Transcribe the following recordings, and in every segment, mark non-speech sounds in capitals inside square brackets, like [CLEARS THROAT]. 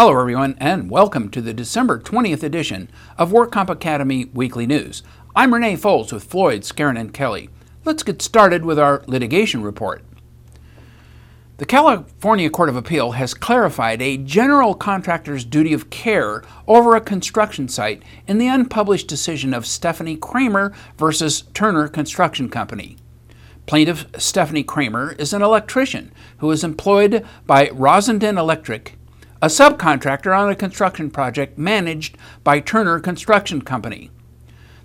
Hello, everyone, and welcome to the December 20th edition of WorkComp Academy Weekly News. I'm Renee Foles with Floyd, Skeren, and Kelly. Let's get started with our litigation report. The California Court of Appeal has clarified a general contractor's duty of care over a construction site in the unpublished decision of Stephanie Kramer versus Turner Construction Company. Plaintiff Stephanie Kramer is an electrician who is employed by Rosendin Electric a subcontractor on a construction project managed by Turner Construction Company.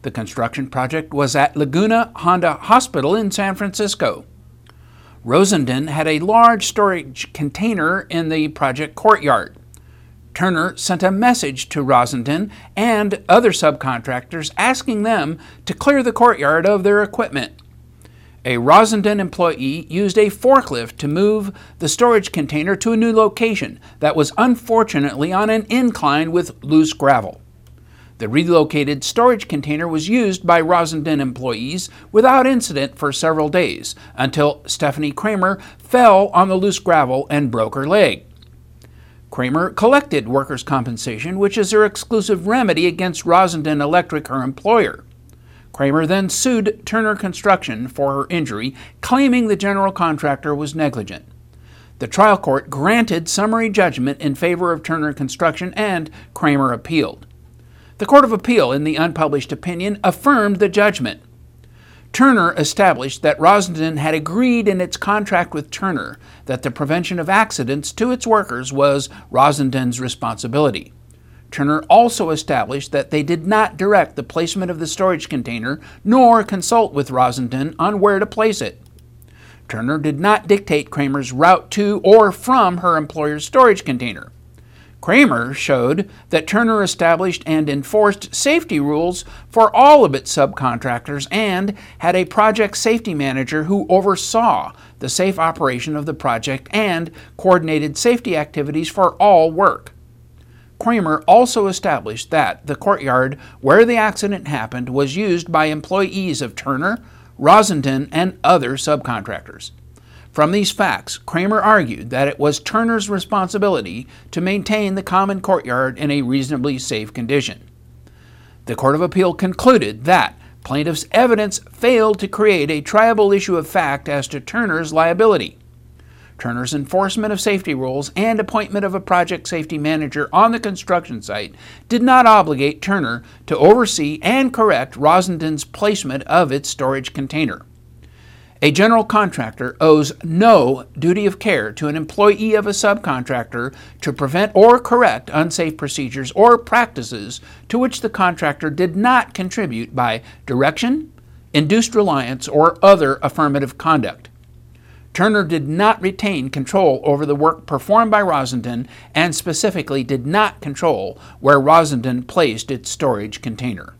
The construction project was at Laguna Honda Hospital in San Francisco. Rosendin had a large storage container in the project courtyard. Turner sent a message to Rosendin and other subcontractors asking them to clear the courtyard of their equipment a Rosendin employee used a forklift to move the storage container to a new location that was unfortunately on an incline with loose gravel. The relocated storage container was used by Rosendin employees without incident for several days until Stephanie Kramer fell on the loose gravel and broke her leg. Kramer collected workers' compensation, which is her exclusive remedy against Rosendin Electric, her employer. Kramer then sued Turner Construction for her injury, claiming the general contractor was negligent. The trial court granted summary judgment in favor of Turner Construction and Kramer appealed. The Court of Appeal, in the unpublished opinion, affirmed the judgment. Turner established that Rosendin had agreed in its contract with Turner that the prevention of accidents to its workers was Rosendin's responsibility. Turner also established that they did not direct the placement of the storage container nor consult with Rosendin on where to place it. Turner did not dictate Kramer's route to or from her employer's storage container. Kramer showed that Turner established and enforced safety rules for all of its subcontractors and had a project safety manager who oversaw the safe operation of the project and coordinated safety activities for all work. Kramer also established that the courtyard where the accident happened was used by employees of Turner, Rosendin, and other subcontractors. From these facts, Kramer argued that it was Turner's responsibility to maintain the common courtyard in a reasonably safe condition. The Court of Appeal concluded that plaintiff's evidence failed to create a triable issue of fact as to Turner's liability. Turner's enforcement of safety rules and appointment of a project safety manager on the construction site did not obligate Turner to oversee and correct Rosendin's placement of its storage container. A general contractor owes no duty of care to an employee of a subcontractor to prevent or correct unsafe procedures or practices to which the contractor did not contribute by direction, induced reliance, or other affirmative conduct. Turner did not retain control over the work performed by Rosendin and specifically did not control where Rosendin placed its storage container.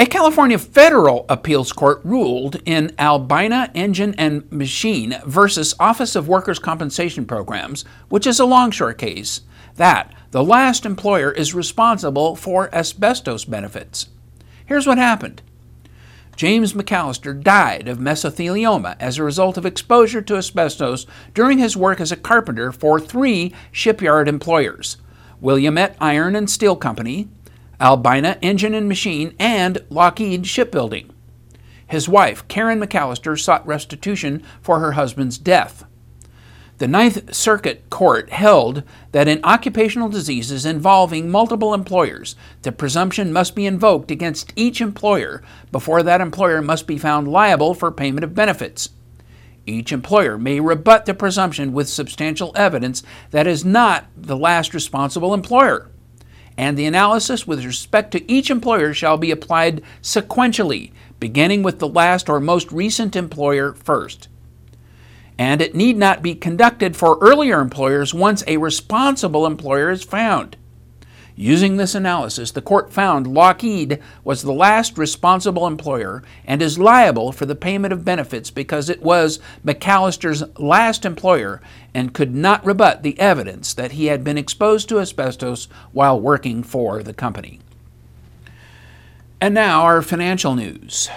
A California federal appeals court ruled in Albina Engine and Machine versus Office of Workers' Compensation Programs, which is a longshore case, that the last employer is responsible for asbestos benefits. Here's what happened. James McAllister died of mesothelioma as a result of exposure to asbestos during his work as a carpenter for three shipyard employers Willamette Iron and Steel Company, Albina Engine and Machine, and Lockheed Shipbuilding. His wife, Karen McAllister, sought restitution for her husband's death. The Ninth Circuit Court held that in occupational diseases involving multiple employers, the presumption must be invoked against each employer before that employer must be found liable for payment of benefits. Each employer may rebut the presumption with substantial evidence that is not the last responsible employer. And the analysis with respect to each employer shall be applied sequentially, beginning with the last or most recent employer first and it need not be conducted for earlier employers once a responsible employer is found. Using this analysis, the court found Lockheed was the last responsible employer and is liable for the payment of benefits because it was McAllister's last employer and could not rebut the evidence that he had been exposed to asbestos while working for the company. And now our financial news.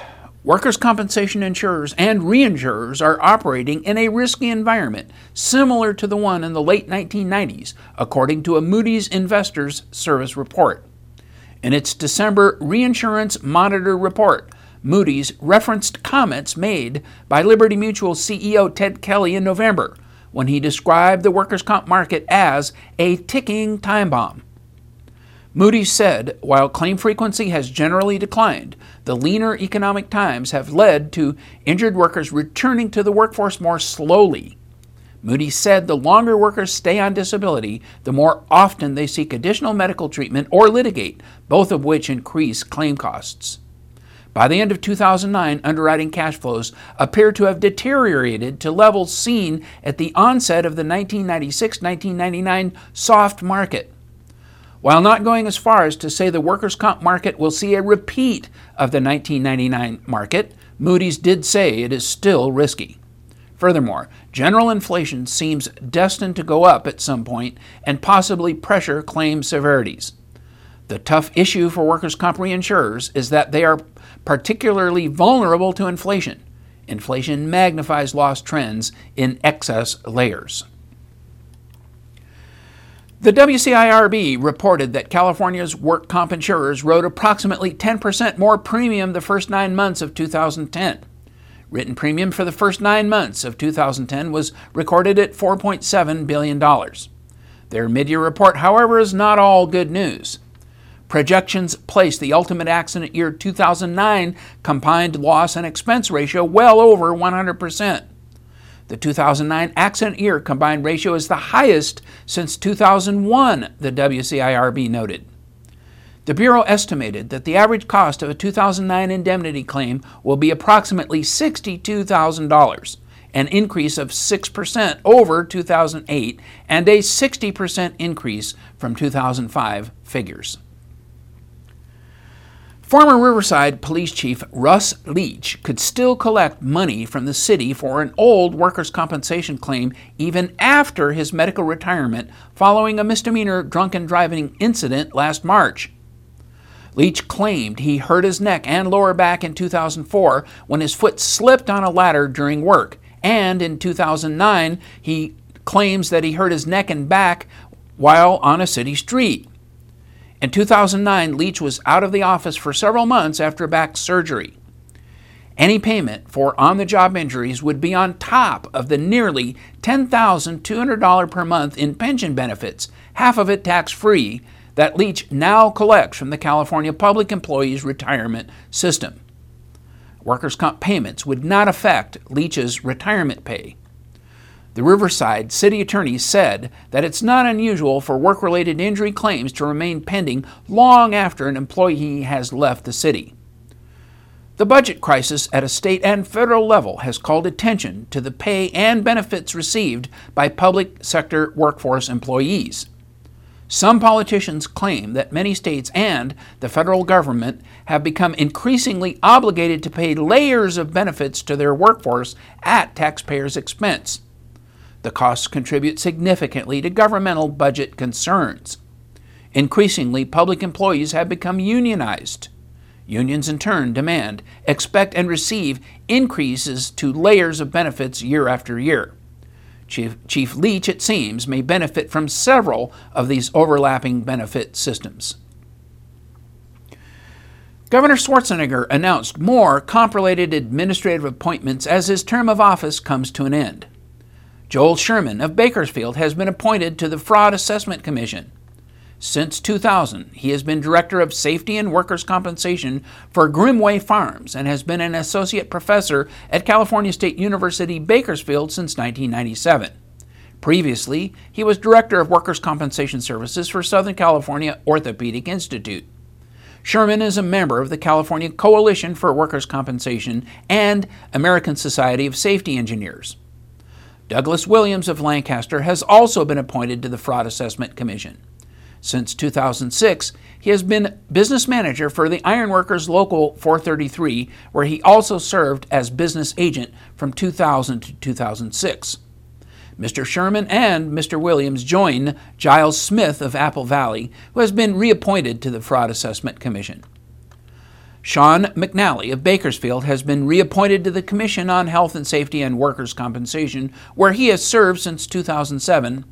Workers' compensation insurers and reinsurers are operating in a risky environment similar to the one in the late 1990s, according to a Moody's Investors Service report. In its December Reinsurance Monitor report, Moody's referenced comments made by Liberty Mutual CEO Ted Kelly in November when he described the workers' comp market as a ticking time bomb. Moody's said while claim frequency has generally declined, the leaner economic times have led to injured workers returning to the workforce more slowly. Moody's said the longer workers stay on disability, the more often they seek additional medical treatment or litigate, both of which increase claim costs. By the end of 2009, underwriting cash flows appear to have deteriorated to levels seen at the onset of the 1996 1999 soft market. While not going as far as to say the workers' comp market will see a repeat of the 1999 market, Moody's did say it is still risky. Furthermore, general inflation seems destined to go up at some point and possibly pressure claim severities. The tough issue for workers' comp reinsurers is that they are particularly vulnerable to inflation. Inflation magnifies loss trends in excess layers. The WCIRB reported that California's work comp insurers wrote approximately 10% more premium the first nine months of 2010. Written premium for the first nine months of 2010 was recorded at $4.7 billion. Their mid year report, however, is not all good news. Projections place the ultimate accident year 2009 combined loss and expense ratio well over 100%. The 2009 accident year combined ratio is the highest since 2001, the WCIRB noted. The Bureau estimated that the average cost of a 2009 indemnity claim will be approximately $62,000, an increase of 6% over 2008 and a 60% increase from 2005 figures. Former Riverside Police Chief Russ Leach could still collect money from the city for an old workers' compensation claim even after his medical retirement following a misdemeanor drunken driving incident last March. Leach claimed he hurt his neck and lower back in 2004 when his foot slipped on a ladder during work, and in 2009 he claims that he hurt his neck and back while on a city street. In 2009, Leach was out of the office for several months after back surgery. Any payment for on the job injuries would be on top of the nearly $10,200 per month in pension benefits, half of it tax free, that Leach now collects from the California Public Employees Retirement System. Workers' comp payments would not affect Leach's retirement pay. The Riverside city attorney said that it's not unusual for work related injury claims to remain pending long after an employee has left the city. The budget crisis at a state and federal level has called attention to the pay and benefits received by public sector workforce employees. Some politicians claim that many states and the federal government have become increasingly obligated to pay layers of benefits to their workforce at taxpayers' expense. The costs contribute significantly to governmental budget concerns. Increasingly, public employees have become unionized. Unions, in turn, demand, expect, and receive increases to layers of benefits year after year. Chief, Chief Leach, it seems, may benefit from several of these overlapping benefit systems. Governor Schwarzenegger announced more comp related administrative appointments as his term of office comes to an end. Joel Sherman of Bakersfield has been appointed to the Fraud Assessment Commission. Since 2000, he has been Director of Safety and Workers' Compensation for Grimmway Farms and has been an Associate Professor at California State University, Bakersfield since 1997. Previously, he was Director of Workers' Compensation Services for Southern California Orthopedic Institute. Sherman is a member of the California Coalition for Workers' Compensation and American Society of Safety Engineers. Douglas Williams of Lancaster has also been appointed to the Fraud Assessment Commission. Since 2006, he has been business manager for the Ironworkers Local 433, where he also served as business agent from 2000 to 2006. Mr. Sherman and Mr. Williams join Giles Smith of Apple Valley, who has been reappointed to the Fraud Assessment Commission. Sean McNally of Bakersfield has been reappointed to the Commission on Health and Safety and Workers' Compensation, where he has served since 2007.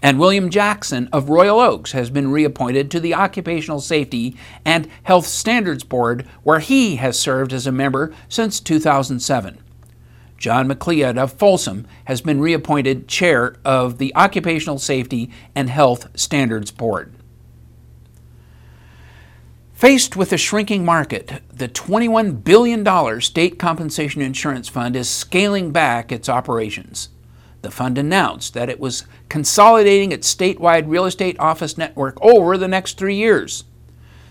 And William Jackson of Royal Oaks has been reappointed to the Occupational Safety and Health Standards Board, where he has served as a member since 2007. John McLeod of Folsom has been reappointed chair of the Occupational Safety and Health Standards Board. Faced with a shrinking market, the $21 billion State Compensation Insurance Fund is scaling back its operations. The fund announced that it was consolidating its statewide real estate office network over the next three years.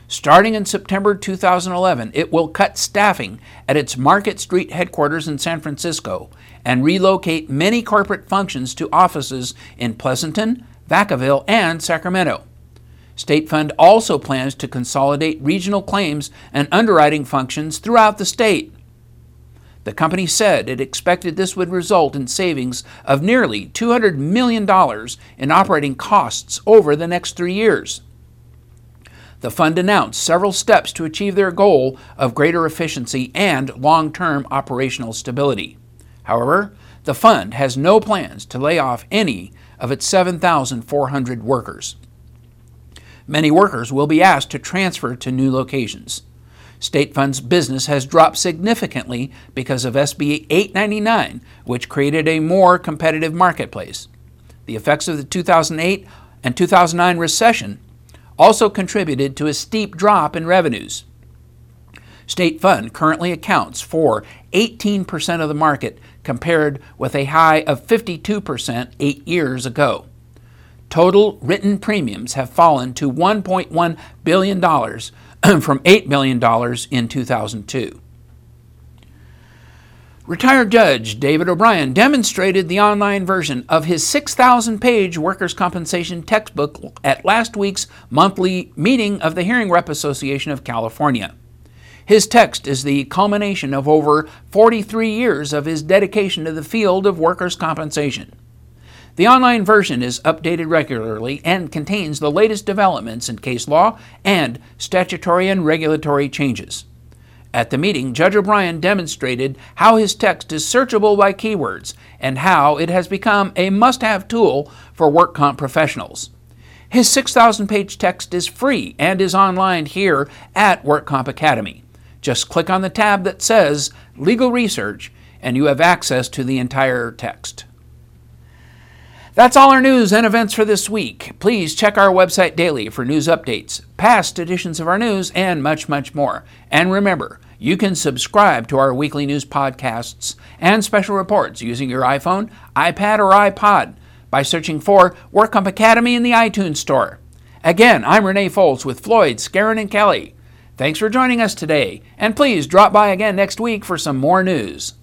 Starting in September 2011, it will cut staffing at its Market Street headquarters in San Francisco and relocate many corporate functions to offices in Pleasanton, Vacaville, and Sacramento. State Fund also plans to consolidate regional claims and underwriting functions throughout the state. The company said it expected this would result in savings of nearly $200 million in operating costs over the next three years. The fund announced several steps to achieve their goal of greater efficiency and long term operational stability. However, the fund has no plans to lay off any of its 7,400 workers. Many workers will be asked to transfer to new locations. State Fund's business has dropped significantly because of SB 899, which created a more competitive marketplace. The effects of the 2008 and 2009 recession also contributed to a steep drop in revenues. State Fund currently accounts for 18% of the market compared with a high of 52% eight years ago. Total written premiums have fallen to $1.1 billion [CLEARS THROAT] from $8 billion in 2002. Retired Judge David O'Brien demonstrated the online version of his 6,000 page workers' compensation textbook at last week's monthly meeting of the Hearing Rep Association of California. His text is the culmination of over 43 years of his dedication to the field of workers' compensation. The online version is updated regularly and contains the latest developments in case law and statutory and regulatory changes. At the meeting, Judge O'Brien demonstrated how his text is searchable by keywords and how it has become a must have tool for work comp professionals. His 6,000 page text is free and is online here at Work Comp Academy. Just click on the tab that says Legal Research and you have access to the entire text. That's all our news and events for this week. Please check our website daily for news updates, past editions of our news, and much, much more. And remember, you can subscribe to our weekly news podcasts and special reports using your iPhone, iPad, or iPod by searching for WorkComp Academy in the iTunes Store. Again, I'm Renee Foltz with Floyd, Skeren, and Kelly. Thanks for joining us today, and please drop by again next week for some more news.